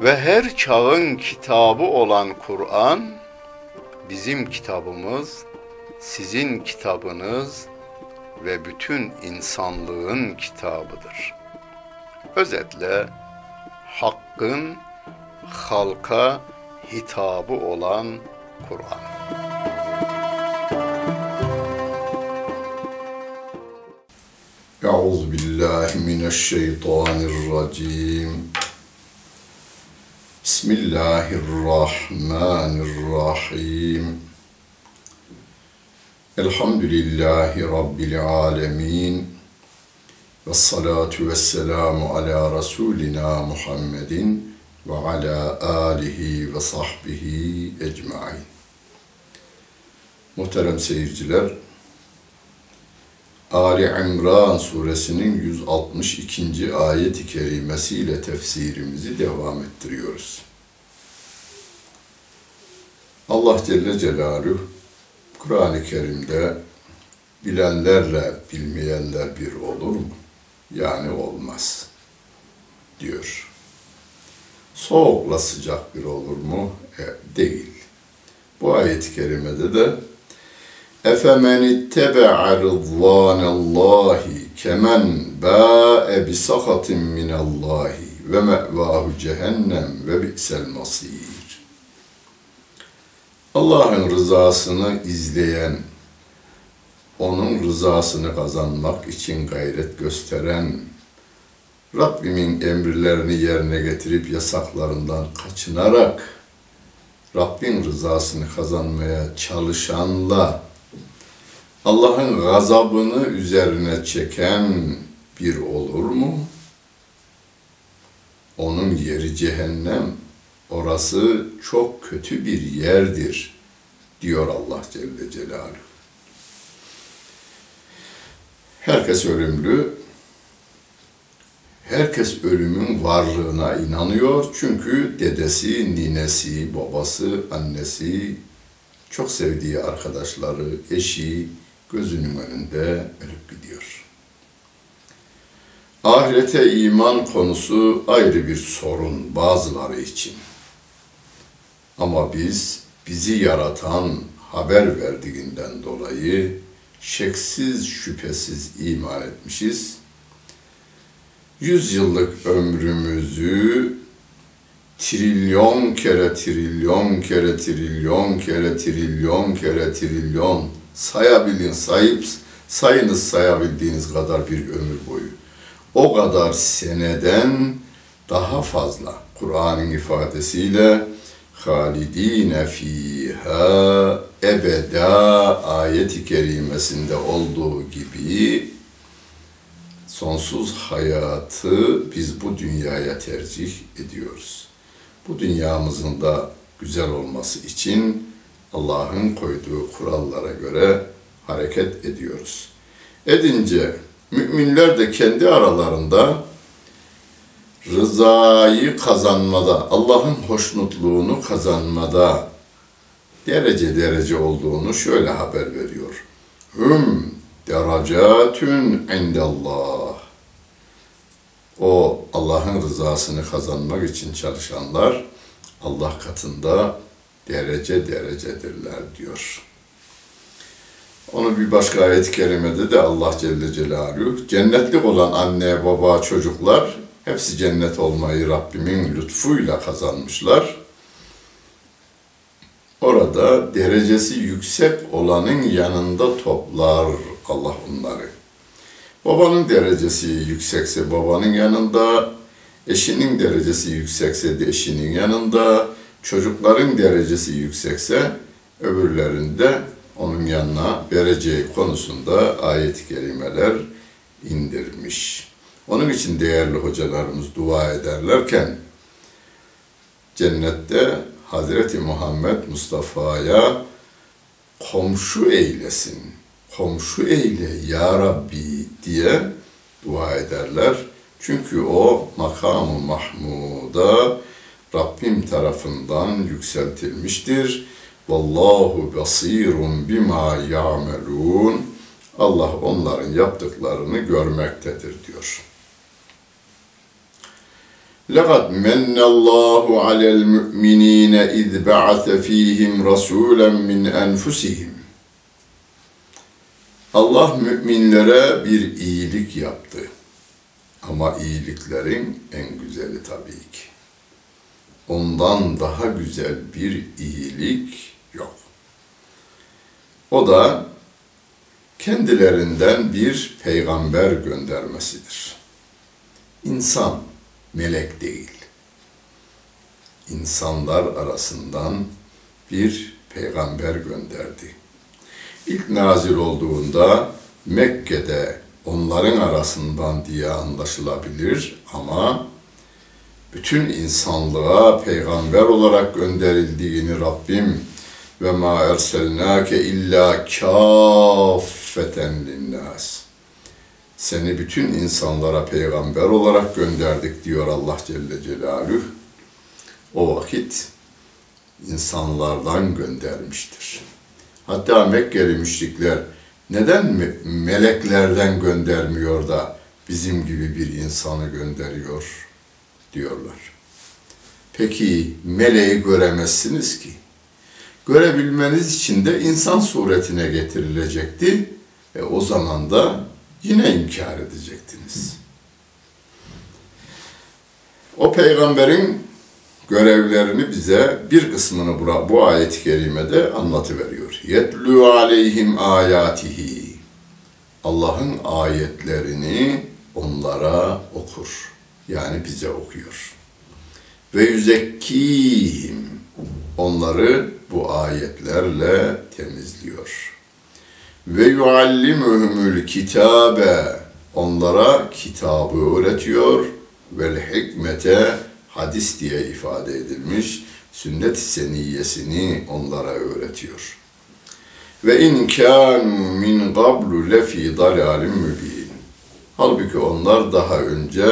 ve her çağın kitabı olan Kur'an bizim kitabımız, sizin kitabınız ve bütün insanlığın kitabıdır. Özetle hakkın halka hitabı olan Kur'an. أعوذ بالله من الشيطان الرجيم بسم الله الرحمن الرحيم الحمد لله رب العالمين والصلاة والسلام على رسولنا محمد وعلى آله وصحبه ecmaîn. Muhterem seyirciler, Ali İmran suresinin 162. ayet-i kerimesiyle tefsirimizi devam ettiriyoruz. Allah Celle Celaluhu Kur'an-ı Kerim'de bilenlerle bilmeyenler bir olur mu? Yani olmaz diyor. Soğukla sıcak bir olur mu? E, değil. Bu ayet-i kerimede de Efemen ittebe'a rıdvanallahi kemen ba'e bi sahatin minallahi ve me'vahu cehennem ve bi'sel masir. Allah'ın rızasını izleyen, onun rızasını kazanmak için gayret gösteren, Rabbimin emirlerini yerine getirip yasaklarından kaçınarak Rabbin rızasını kazanmaya çalışanla Allah'ın gazabını üzerine çeken bir olur mu? Onun yeri cehennem. Orası çok kötü bir yerdir diyor Allah Celle Celaluhu. Herkes ölümlü. Herkes ölümün varlığına inanıyor. Çünkü dedesi, ninesi, babası, annesi, çok sevdiği arkadaşları, eşi, gözünün önünde ölüp gidiyor. Ahirete iman konusu ayrı bir sorun bazıları için. Ama biz bizi yaratan haber verdiğinden dolayı şeksiz şüphesiz iman etmişiz. Yüz yıllık ömrümüzü trilyon kere trilyon kere trilyon kere trilyon kere trilyon sayabilin sayıp sayınız sayabildiğiniz kadar bir ömür boyu. O kadar seneden daha fazla Kur'an'ın ifadesiyle halidine fiha ebeda ayeti kerimesinde olduğu gibi sonsuz hayatı biz bu dünyaya tercih ediyoruz. Bu dünyamızın da güzel olması için Allah'ın koyduğu kurallara göre hareket ediyoruz. Edince müminler de kendi aralarında rızayı kazanmada, Allah'ın hoşnutluğunu kazanmada derece derece olduğunu şöyle haber veriyor. Hüm derecatün indallah. O Allah'ın rızasını kazanmak için çalışanlar Allah katında derece derecedirler diyor. Onu bir başka ayet-i kerimede de Allah Celle Celaluhu cennetlik olan anne, baba, çocuklar hepsi cennet olmayı Rabbimin lütfuyla kazanmışlar. Orada derecesi yüksek olanın yanında toplar Allah onları. Babanın derecesi yüksekse babanın yanında, eşinin derecesi yüksekse de eşinin yanında, çocukların derecesi yüksekse öbürlerinde onun yanına vereceği konusunda ayet-i kerimeler indirmiş. Onun için değerli hocalarımız dua ederlerken cennette Hazreti Muhammed Mustafa'ya komşu eylesin, komşu eyle ya Rabbi diye dua ederler. Çünkü o makamı mahmuda Rabbim tarafından yükseltilmiştir. Vallahu basirun bima ya'melun. Allah onların yaptıklarını görmektedir diyor. لقد من الله على المؤمنين إذ بعث فيهم رسولا من أنفسهم Allah müminlere bir iyilik yaptı. Ama iyiliklerin en güzeli tabii ki. Ondan daha güzel bir iyilik yok. O da kendilerinden bir peygamber göndermesidir. İnsan, melek değil. İnsanlar arasından bir peygamber gönderdi. İlk nazil olduğunda Mekke'de onların arasından diye anlaşılabilir ama bütün insanlığa peygamber olarak gönderildiğini Rabbim ve ma erselnake illa kaffeten linnas. Seni bütün insanlara peygamber olarak gönderdik diyor Allah Celle Celaluhu. O vakit insanlardan göndermiştir. Hatta Mekkeli müşrikler neden meleklerden göndermiyor da bizim gibi bir insanı gönderiyor diyorlar. Peki meleği göremezsiniz ki. Görebilmeniz için de insan suretine getirilecekti. E o zaman da yine inkar edecektiniz. O peygamberin görevlerini bize bir kısmını bu, bu ayet-i kerimede anlatıveriyor. Yetlu aleyhim ayatihi. Allah'ın ayetlerini onlara okur. Yani bize okuyor. Ve yüzekkihim. Onları bu ayetlerle temizliyor. Ve yuallimuhumul kitabe. Onlara kitabı öğretiyor. Vel hikmete hadis diye ifade edilmiş sünnet seniyesini onlara öğretiyor. Ve in kanu min qablu lefi dalalin mübin. Halbuki onlar daha önce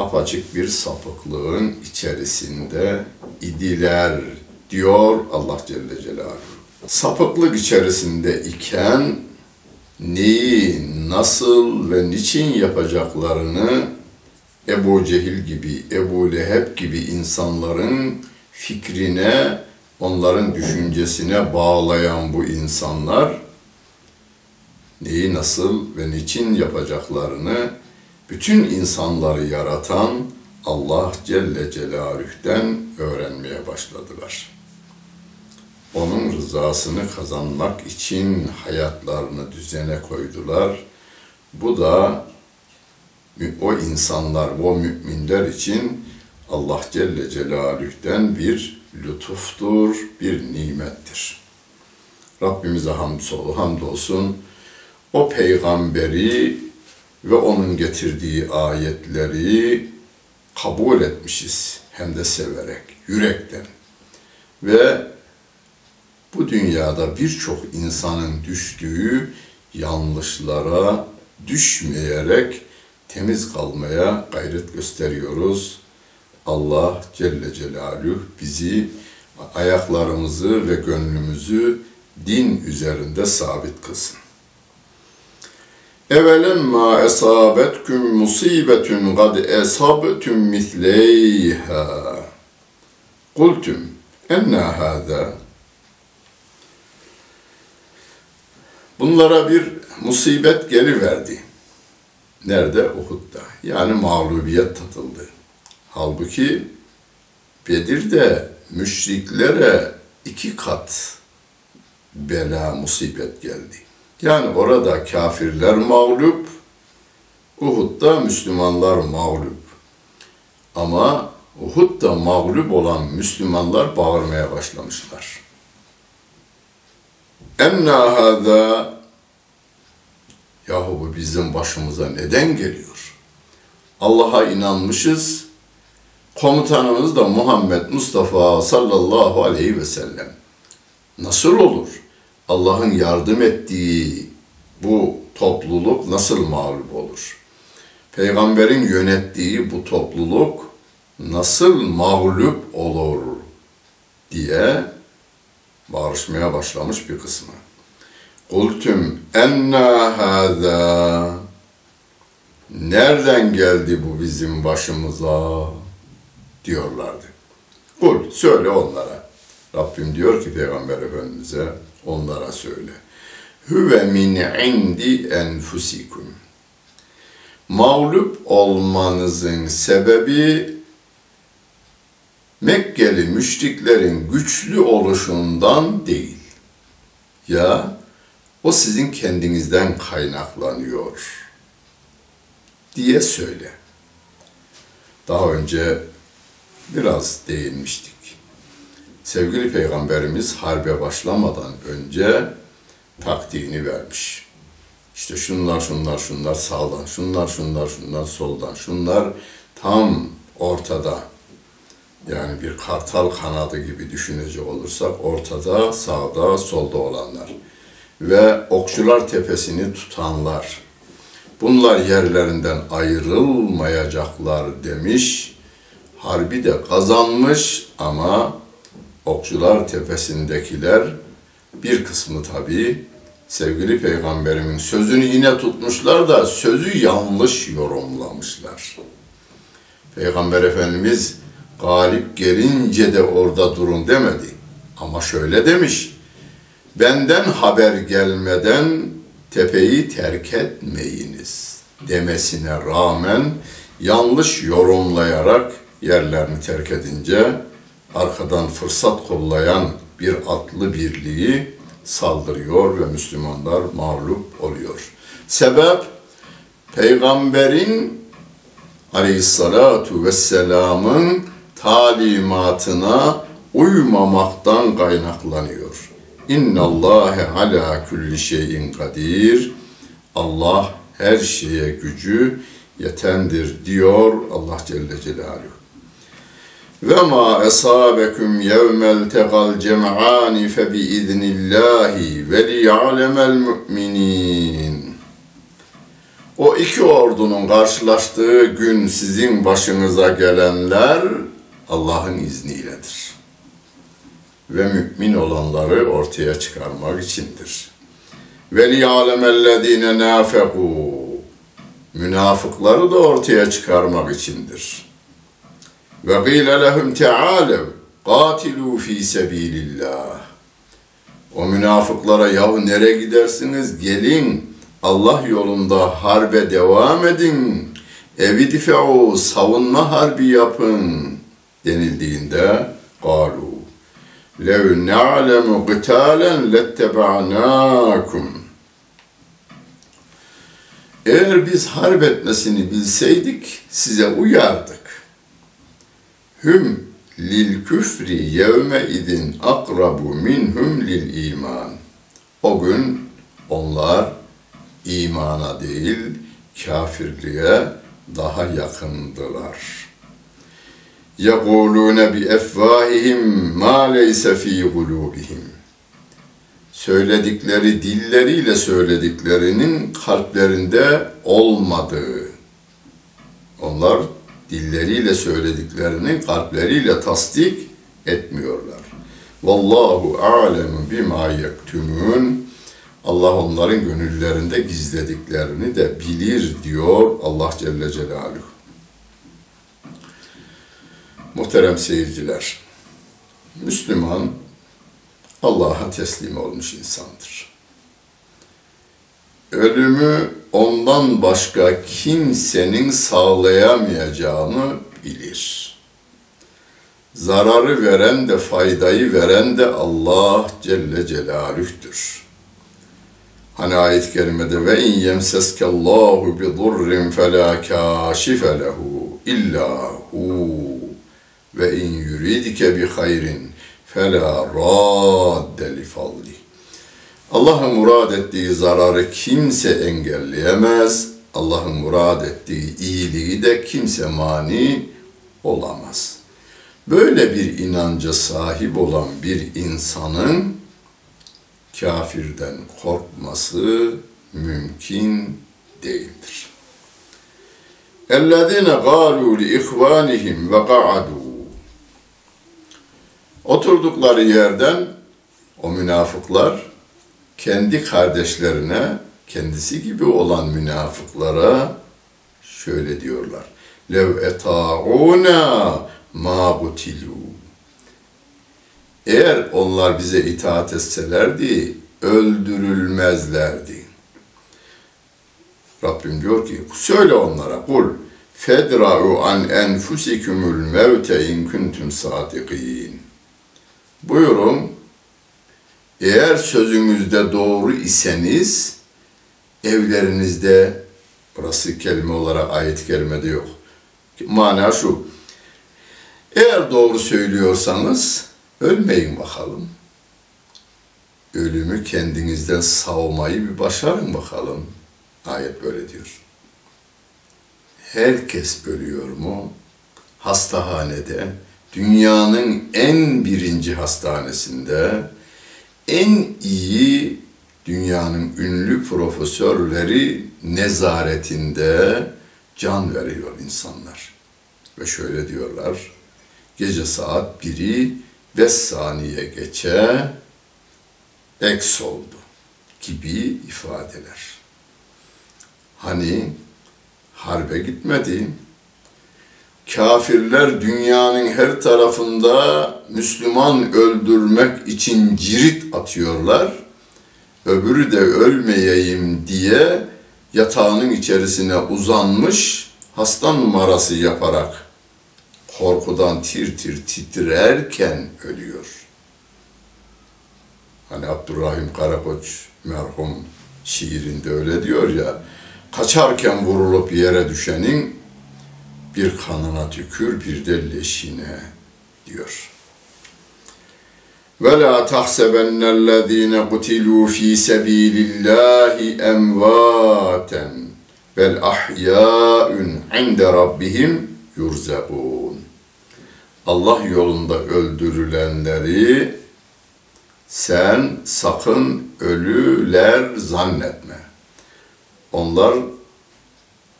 apaçık bir sapıklığın içerisinde idiler diyor Allah Celle Celaluhu. Sapıklık içerisinde iken neyi, nasıl ve niçin yapacaklarını Ebu Cehil gibi, Ebu Leheb gibi insanların fikrine, onların düşüncesine bağlayan bu insanlar neyi nasıl ve niçin yapacaklarını bütün insanları yaratan Allah Celle Celaluh'ten öğrenmeye başladılar. Onun rızasını kazanmak için hayatlarını düzene koydular. Bu da o insanlar, o müminler için Allah Celle Celaluh'ten bir lütuftur, bir nimettir. Rabbimize hamdolsun. O peygamberi ve onun getirdiği ayetleri kabul etmişiz. Hem de severek, yürekten. Ve bu dünyada birçok insanın düştüğü yanlışlara düşmeyerek temiz kalmaya gayret gösteriyoruz. Allah Celle Celaluhu bizi ayaklarımızı ve gönlümüzü din üzerinde sabit kılsın. Evelemma esabetkum musibetun gad esabtum misleyha. Kultum enna hâzâ. Bunlara bir musibet geliverdi. Nerede? Uhud'da. Yani mağlubiyet tatıldı. Halbuki Bedir'de müşriklere iki kat bela, musibet geldi. Yani orada kafirler mağlup, Uhud'da Müslümanlar mağlup. Ama Uhud'da mağlup olan Müslümanlar bağırmaya başlamışlar. Enna hâzâ Yahu bu bizim başımıza neden geliyor? Allah'a inanmışız. Komutanımız da Muhammed Mustafa sallallahu aleyhi ve sellem. Nasıl olur? Allah'ın yardım ettiği bu topluluk nasıl mağlup olur? Peygamberin yönettiği bu topluluk nasıl mağlup olur diye bağırışmaya başlamış bir kısmı. Kultüm enna hâzâ Nereden geldi bu bizim başımıza? diyorlardı. Kul söyle onlara. Rabbim diyor ki Peygamber Efendimiz'e onlara söyle. Hüve min indi enfusikum. Mağlup olmanızın sebebi Mekkeli müşriklerin güçlü oluşundan değil. Ya o sizin kendinizden kaynaklanıyor diye söyle. Daha önce biraz değinmiştik. Sevgili Peygamberimiz harbe başlamadan önce taktiğini vermiş. İşte şunlar, şunlar, şunlar sağdan, şunlar, şunlar, şunlar soldan, şunlar tam ortada. Yani bir kartal kanadı gibi düşünecek olursak ortada, sağda, solda olanlar ve Okçular Tepesi'ni tutanlar. Bunlar yerlerinden ayrılmayacaklar demiş. Harbi de kazanmış ama Okçular Tepesi'ndekiler bir kısmı tabii sevgili peygamberimin sözünü yine tutmuşlar da sözü yanlış yorumlamışlar. Peygamber Efendimiz galip gelince de orada durun demedi. Ama şöyle demiş, benden haber gelmeden tepeyi terk etmeyiniz demesine rağmen yanlış yorumlayarak yerlerini terk edince arkadan fırsat kollayan bir atlı birliği saldırıyor ve Müslümanlar mağlup oluyor. Sebep peygamberin aleyhissalatu vesselamın talimatına uymamaktan kaynaklanıyor. İnna Allahe ala kulli şeyin kadir. Allah her şeye gücü yetendir diyor Allah Celle Celaluhu. Ve ma esabekum yevmel tegal cem'ani fe bi iznillahi ve liya'lemel mu'minin. O iki ordunun karşılaştığı gün sizin başınıza gelenler Allah'ın izniyledir. Ve mümin olanları ortaya çıkarmak içindir. Ve liya'lemellezine nafeku münafıkları da ortaya çıkarmak içindir. Ve gîle lehum teâlev qatilû fî sebîlillah. O münafıklara yahu nereye gidersiniz gelin Allah yolunda harbe devam edin. Evi dife'u savunma harbi yapın denildiğinde galu lev na'lemu qitalen lettebe'nâkum eğer biz harp etmesini bilseydik size uyardık. hüm lil küfri yevme idin akrabu minhum lil iman. O gün onlar imana değil kafirliğe daha yakındılar. يَقُولُونَ بِاَفْوَاهِهِمْ مَا لَيْسَ ف۪ي قُلُوبِهِمْ Söyledikleri dilleriyle söylediklerinin kalplerinde olmadığı. Onlar dilleriyle söylediklerini kalpleriyle tasdik etmiyorlar. Vallahu alemu bima yektumun. Allah onların gönüllerinde gizlediklerini de bilir diyor Allah Celle Celaluhu. Muhterem seyirciler, Müslüman Allah'a teslim olmuş insandır. Ölümü ondan başka kimsenin sağlayamayacağını bilir. Zararı veren de faydayı veren de Allah Celle Celaluh'tür. Hani ayet-i kerimede ve in yemseskallahu bi durrin fela kashife lehu illa hu ve in yuridike bi hayrin fela radde li fadli. Allah'ın murad ettiği zararı kimse engelleyemez. Allah'ın murad ettiği iyiliği de kimse mani olamaz. Böyle bir inanca sahip olan bir insanın kafirden korkması mümkün değildir. اَلَّذِينَ قَالُوا لِإِخْوَانِهِمْ وَقَعَدُوا Oturdukları yerden o münafıklar kendi kardeşlerine, kendisi gibi olan münafıklara şöyle diyorlar. Lev eta'una ma gutilu. Eğer onlar bize itaat etselerdi, öldürülmezlerdi. Rabbim diyor ki, söyle onlara, kul, fedra'u an enfusikumul mevte in kuntum sadikin. Buyurun, eğer sözünüzde doğru iseniz, evlerinizde, burası kelime olarak ayet-i kerimede yok. Mana şu, eğer doğru söylüyorsanız, ölmeyin bakalım. Ölümü kendinizden savmayı bir başarın bakalım. Ayet böyle diyor. Herkes ölüyor mu? Hastahanede, dünyanın en birinci hastanesinde, en iyi dünyanın ünlü profesörleri nezaretinde can veriyor insanlar. Ve şöyle diyorlar, gece saat biri beş saniye geçe eks oldu gibi ifadeler. Hani harbe gitmedi, kafirler dünyanın her tarafında Müslüman öldürmek için cirit atıyorlar. Öbürü de ölmeyeyim diye yatağının içerisine uzanmış hasta numarası yaparak korkudan tir tir titrerken ölüyor. Hani Abdurrahim Karakoç merhum şiirinde öyle diyor ya, kaçarken vurulup yere düşenin bir kanına tükür bir de leşine diyor. Ve la tahsebennellezine kutilu fi sebilillahi emvaten bel ahya'un inde rabbihim yurzakun. Allah yolunda öldürülenleri sen sakın ölüler zannetme. Onlar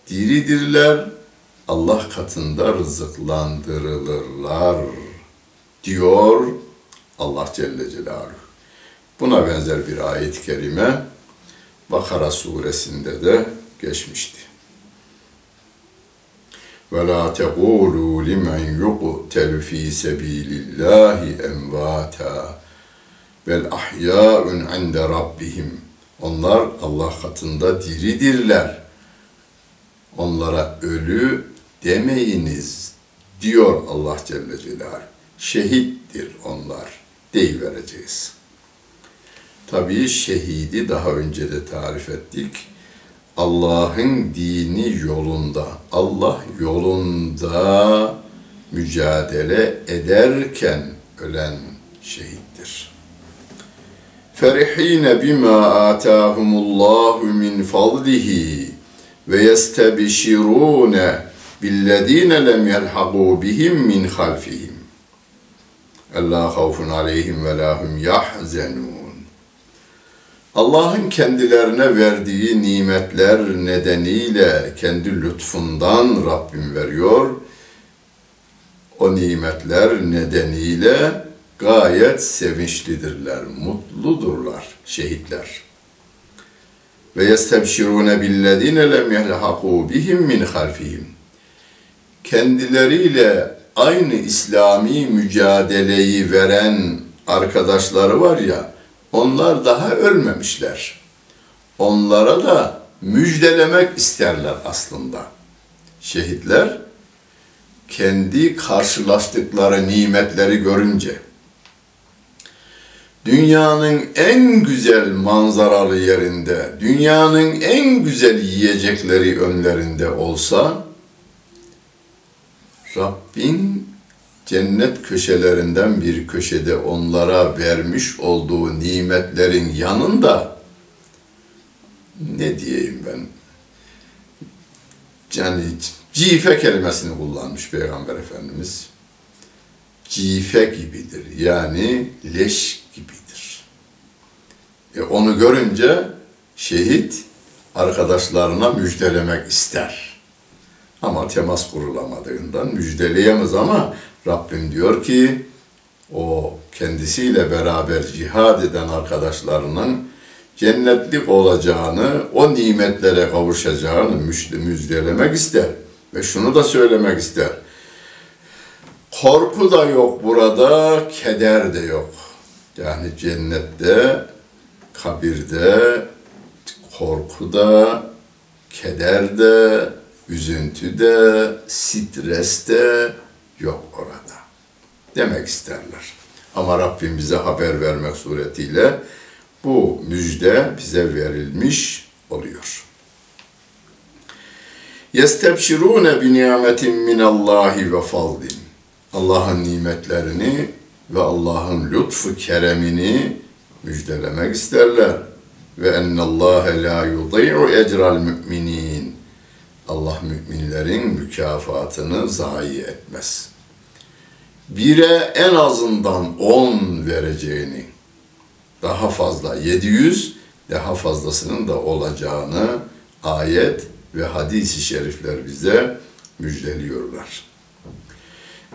diridirler, Allah katında rızıklandırılırlar diyor Allah Celle Celaluhu. Buna benzer bir ayet-i kerime Bakara suresinde de geçmişti. Ve la tequlu limen yuqtelu fi sabilillahi emvata bel ahya'un inde rabbihim. Onlar Allah katında diridirler. Onlara ölü demeyiniz diyor Allah Celle Celaluhu. Şehittir onlar deyivereceğiz. Tabii şehidi daha önce de tarif ettik. Allah'ın dini yolunda, Allah yolunda mücadele ederken ölen şehittir. Ferihine bima atahumullahu min fadlihi ve yestebşirune billezine lem yelhagu bihim min halfihim. Allah havfun aleyhim ve lahum yahzenun. Allah'ın kendilerine verdiği nimetler nedeniyle kendi lütfundan Rabbim veriyor. O nimetler nedeniyle gayet sevinçlidirler, mutludurlar şehitler. Ve yestebşirune billezine lem yehlhaku bihim min halfihim. Kendileriyle aynı İslami mücadeleyi veren arkadaşları var ya, onlar daha ölmemişler. Onlara da müjdelemek isterler aslında. Şehitler kendi karşılaştıkları nimetleri görünce dünyanın en güzel manzaralı yerinde, dünyanın en güzel yiyecekleri önlerinde olsa Rabbin cennet köşelerinden bir köşede onlara vermiş olduğu nimetlerin yanında ne diyeyim ben yani cife kelimesini kullanmış Peygamber Efendimiz. Cife gibidir. Yani leş gibidir. E onu görünce şehit arkadaşlarına müjdelemek ister. Ama temas kurulamadığından müjdeleyemez ama Rabbim diyor ki o kendisiyle beraber cihad eden arkadaşlarının cennetlik olacağını, o nimetlere kavuşacağını müjdelemek ister. Ve şunu da söylemek ister. Korku da yok burada, keder de yok. Yani cennette, kabirde, korku da, keder de, üzüntü de, stres de yok orada. Demek isterler. Ama Rabbim bize haber vermek suretiyle bu müjde bize verilmiş oluyor. Nimetin min Allahi ve fadlin. Allah'ın nimetlerini ve Allah'ın lütfu keremini müjdelemek isterler. Ve ennallâhe la yudî'u ecral müminin. Allah müminlerin mükafatını zayi etmez. Bire en azından on vereceğini, daha fazla 700 daha fazlasının da olacağını ayet ve hadis-i şerifler bize müjdeliyorlar.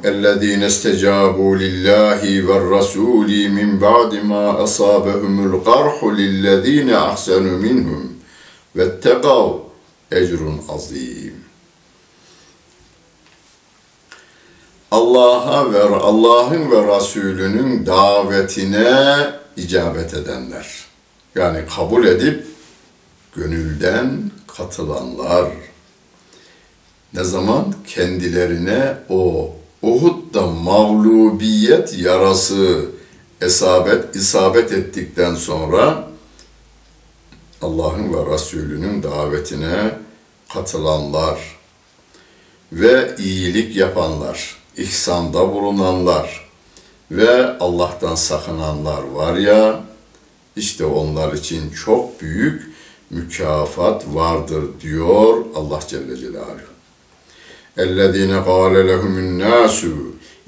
اَلَّذ۪ينَ اسْتَجَابُوا لِلّٰهِ وَالرَّسُولِ مِنْ بَعْدِ مَا أَصَابَهُمُ الْقَرْحُ لِلَّذ۪ينَ أَحْسَنُوا مِنْهُمْ وَاتَّقَوْا ecrun azim. Allah'a ve Allah'ın ve Resulünün davetine icabet edenler. Yani kabul edip gönülden katılanlar. Ne zaman kendilerine o Uhud'da mağlubiyet yarası esabet, isabet ettikten sonra Allah'ın ve Resulünün davetine katılanlar ve iyilik yapanlar, ihsanda bulunanlar ve Allah'tan sakınanlar var ya, işte onlar için çok büyük mükafat vardır diyor Allah Celle Celaluhu. اَلَّذ۪ينَ قَالَ لَهُمُ النَّاسُ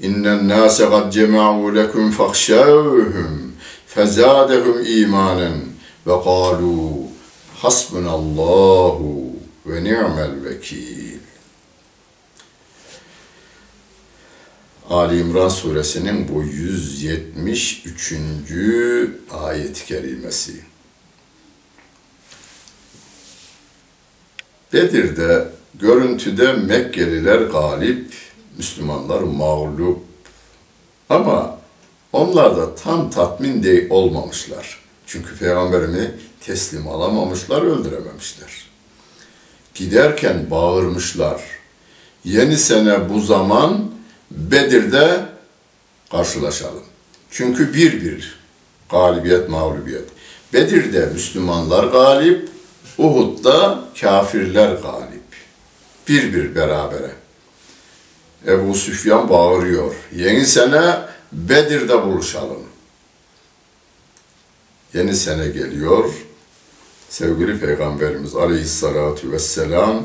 اِنَّ النَّاسَ قَدْ جَمَعُوا لَكُمْ فَخْشَوْهُمْ فَزَادَهُمْ اِيمَانًا وَقَالُوا حَسْبُنَ اللّٰهُ ve ni'mel vekil. Ali İmran suresinin bu 173. ayet-i kerimesi. Bedir'de görüntüde Mekkeliler galip, Müslümanlar mağlup ama onlar da tam tatmin değil olmamışlar. Çünkü peygamberimi teslim alamamışlar, öldürememişler. Giderken bağırmışlar. Yeni sene bu zaman Bedir'de karşılaşalım. Çünkü bir bir galibiyet, mağlubiyet. Bedir'de Müslümanlar galip, Uhud'da kafirler galip. Bir bir berabere. Ebu Süfyan bağırıyor. Yeni sene Bedir'de buluşalım. Yeni sene geliyor. Sevgili Peygamberimiz Aleyhisselatü Vesselam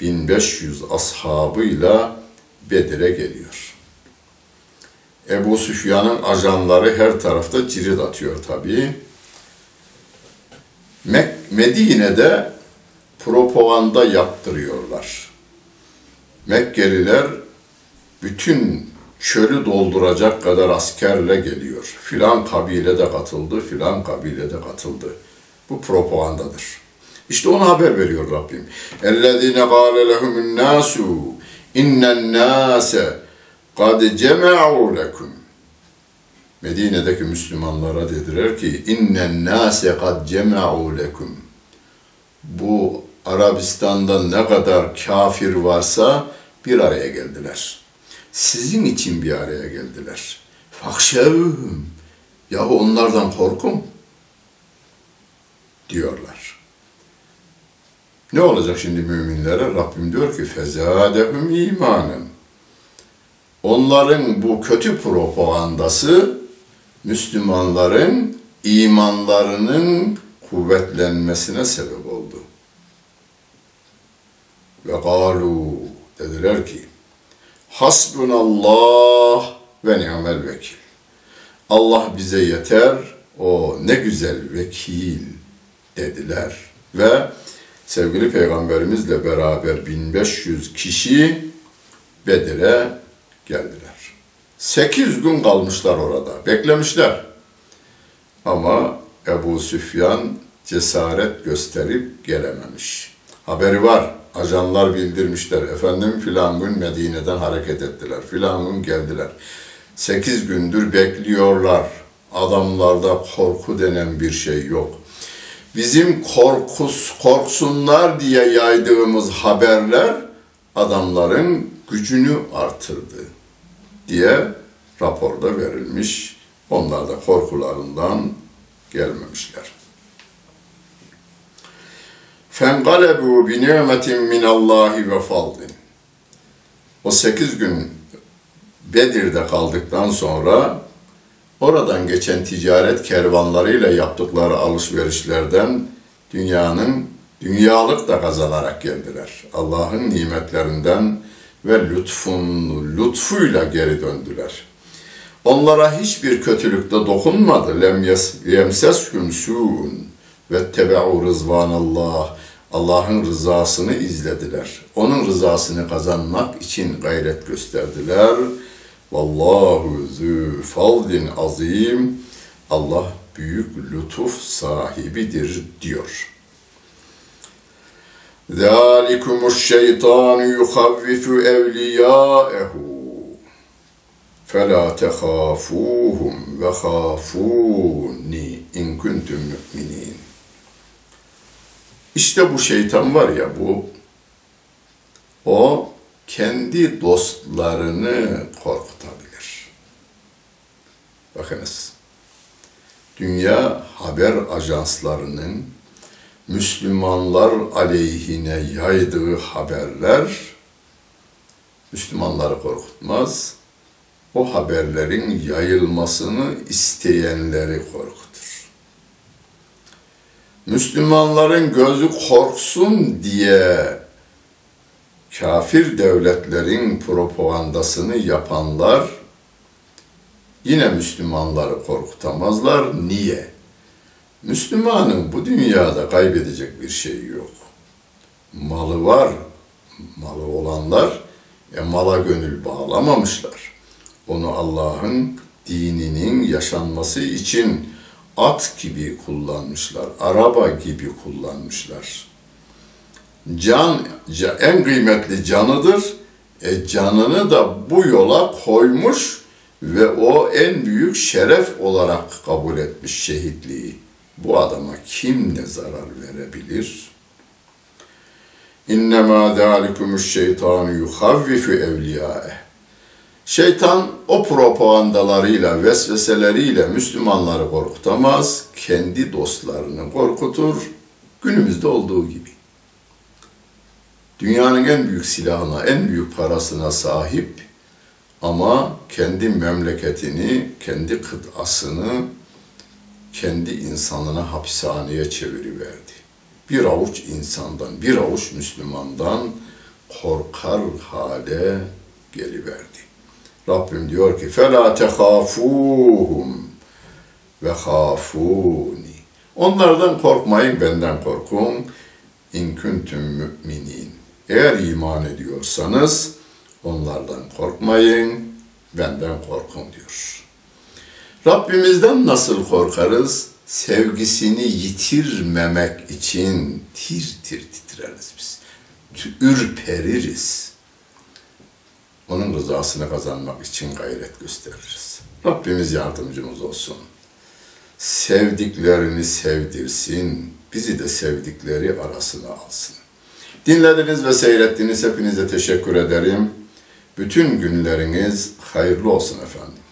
1500 ashabıyla Bedir'e geliyor. Ebu Süfyan'ın ajanları her tarafta cirit atıyor tabii. Medine'de propaganda yaptırıyorlar. Mekkeliler bütün çölü dolduracak kadar askerle geliyor. Filan kabile de katıldı, filan kabile de katıldı. Bu propagandadır. İşte ona haber veriyor Rabbim. اَلَّذِينَ قَالَ لَهُمُ النَّاسُ اِنَّ النَّاسَ قَدْ جَمَعُوا لَكُمْ Medine'deki Müslümanlara dediler ki innen nase kad cema'u lekum. Bu Arabistan'da ne kadar kafir varsa bir araya geldiler. Sizin için bir araya geldiler. Fakşevhum. Yahu onlardan korkun diyorlar. Ne olacak şimdi müminlere? Rabbim diyor ki fezadehum imanen. Onların bu kötü propagandası Müslümanların imanlarının kuvvetlenmesine sebep oldu. Ve galu dediler ki Hasbunallah ve ni'mel vekil. Allah bize yeter, o ne güzel vekil dediler. Ve sevgili peygamberimizle beraber 1500 kişi Bedir'e geldiler. Sekiz gün kalmışlar orada, beklemişler. Ama Ebu Süfyan cesaret gösterip gelememiş. Haberi var, ajanlar bildirmişler. Efendim filan gün Medine'den hareket ettiler, filan gün geldiler. Sekiz gündür bekliyorlar. Adamlarda korku denen bir şey yok. Bizim korkus, korksunlar diye yaydığımız haberler adamların gücünü artırdı diye raporda verilmiş. Onlar da korkularından gelmemişler. Fengalebu bi ni'metin min Allahi ve fadlin. O sekiz gün Bedir'de kaldıktan sonra oradan geçen ticaret kervanlarıyla yaptıkları alışverişlerden dünyanın dünyalık da kazanarak geldiler. Allah'ın nimetlerinden ve lütfun, lütfuyla geri döndüler. Onlara hiçbir kötülük de dokunmadı. Lem yemseshum su'un ve tebe'u rızvanallah. Allah'ın rızasını izlediler. Onun rızasını kazanmak için gayret gösterdiler. Vallahu zü faldin azim. Allah büyük lütuf sahibidir diyor. ذَٰلِكُمُ الشَّيْطَانُ يُخَوِّفُ اَوْلِيَاءَهُ فَلَا تَخَافُوهُمْ وَخَافُونِ اِنْ كُنْتُمْ مُؤْمِنِينَ İşte bu şeytan var ya bu, o kendi dostlarını korkutabilir. Bakınız, dünya haber ajanslarının Müslümanlar aleyhine yaydığı haberler Müslümanları korkutmaz. O haberlerin yayılmasını isteyenleri korkutur. Müslümanların gözü korksun diye kafir devletlerin propagandasını yapanlar yine Müslümanları korkutamazlar. Niye? Müslümanın bu dünyada kaybedecek bir şey yok. Malı var, malı olanlar e, mala gönül bağlamamışlar. Onu Allah'ın dininin yaşanması için at gibi kullanmışlar, araba gibi kullanmışlar. Can, en kıymetli canıdır. E, canını da bu yola koymuş ve o en büyük şeref olarak kabul etmiş şehitliği. Bu adama kim ne zarar verebilir? İnnemâ zâlikumuş şeytanu yuhavvifu evliyâeh. Şeytan o propagandalarıyla, vesveseleriyle Müslümanları korkutamaz, kendi dostlarını korkutur, günümüzde olduğu gibi Dünyanın en büyük silahına, en büyük parasına sahip Ama kendi memleketini, kendi kıtasını, kendi insanına hapishaneye çeviriverdi. Bir avuç insandan, bir avuç Müslümandan korkar hale geliverdi. Rabbim diyor ki فَلَا تَخَافُوهُمْ وَخَافُونِ Onlardan korkmayın, benden korkun. İn kuntum müminin. eğer iman ediyorsanız onlardan korkmayın, benden korkun diyor. Rabbimizden nasıl korkarız? Sevgisini yitirmemek için tir tir titreriz biz. Ürpeririz. Onun rızasını kazanmak için gayret gösteririz. Rabbimiz yardımcımız olsun. Sevdiklerini sevdirsin, bizi de sevdikleri arasına alsın. Dinlediniz ve seyrettiniz. Hepinize teşekkür ederim. Bütün günleriniz hayırlı olsun efendim.